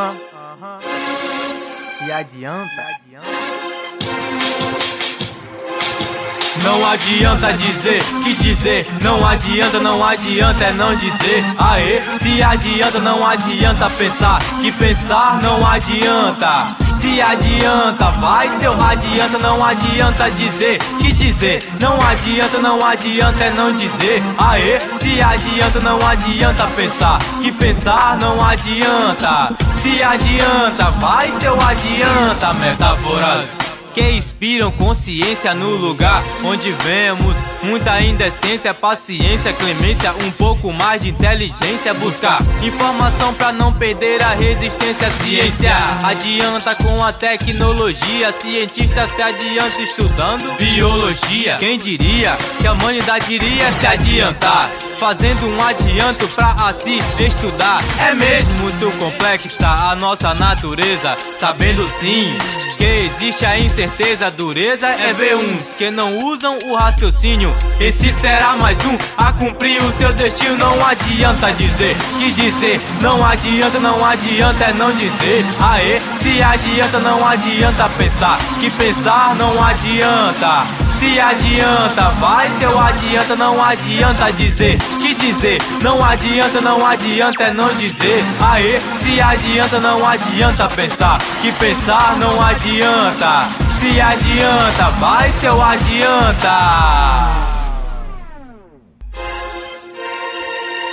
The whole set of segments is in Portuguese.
Aham, aham. Adianta, Não adianta dizer que dizer, não adianta, não adianta é não dizer. Aê, se adianta, não adianta pensar, que pensar não adianta. Se adianta, vai seu adianta, não adianta dizer que dizer, não adianta, não adianta é não dizer. Aê, se adianta, não adianta pensar, que pensar não adianta. Se adianta, vai seu adianta, metáforas que inspiram consciência no lugar onde vemos muita indecência, paciência, clemência, um pouco mais de inteligência, buscar informação para não perder a resistência, ciência adianta com a tecnologia, cientista se adianta estudando biologia. Quem diria que a humanidade iria se adiantar? Fazendo um adianto pra assim estudar. É mesmo muito complexa a nossa natureza, sabendo sim que existe a incerteza, a dureza é ver uns que não usam o raciocínio. Esse será mais um a cumprir o seu destino. Não adianta dizer que dizer, não adianta, não adianta é não dizer. Aê, se adianta, não adianta pensar, que pensar não adianta. Se adianta, vai seu adianta, não adianta dizer que dizer, não adianta, não adianta é não dizer. Aê, se adianta, não adianta pensar, que pensar não adianta. Se adianta, vai seu adianta.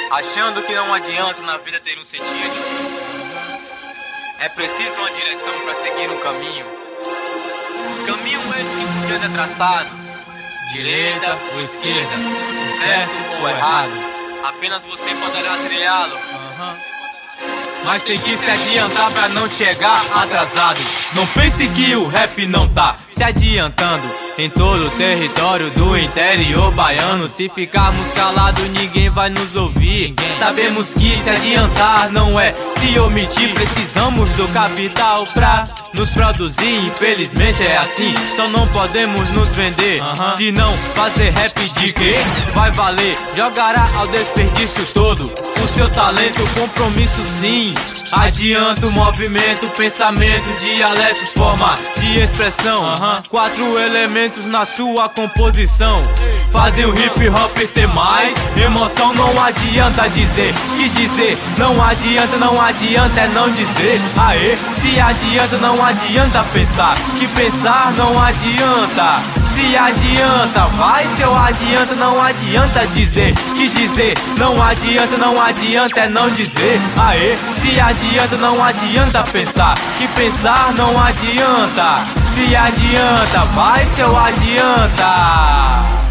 Achando que não adianta na vida ter um sentido. É preciso uma direção para seguir um caminho. Caminho esse que Deus é traçado, direita ou esquerda, certo ou errado. Apenas você poderá trilhá-lo. Mas tem que se adiantar pra não chegar atrasado. Não pense que o rap não tá se adiantando. Em todo o território do interior baiano Se ficarmos calados ninguém vai nos ouvir. Sabemos que se adiantar não é se omitir. Precisamos do capital pra nos produzir. Infelizmente é assim, só não podemos nos vender. Se não fazer rap de quê? Vai valer, jogará ao desperdício todo O seu talento, compromisso sim Adianta o movimento, pensamento, dialetos, forma de expressão. Quatro elementos na sua composição. Fazem o hip hop ter mais emoção. Não adianta dizer que dizer. Não adianta, não adianta é não dizer. Aê, se adianta, não adianta pensar. Que pensar não adianta se adianta, vai seu adianta, não adianta dizer que dizer, não adianta, não adianta é não dizer. Aê, se adianta, não adianta pensar, que pensar não adianta. Se adianta, vai seu adianta.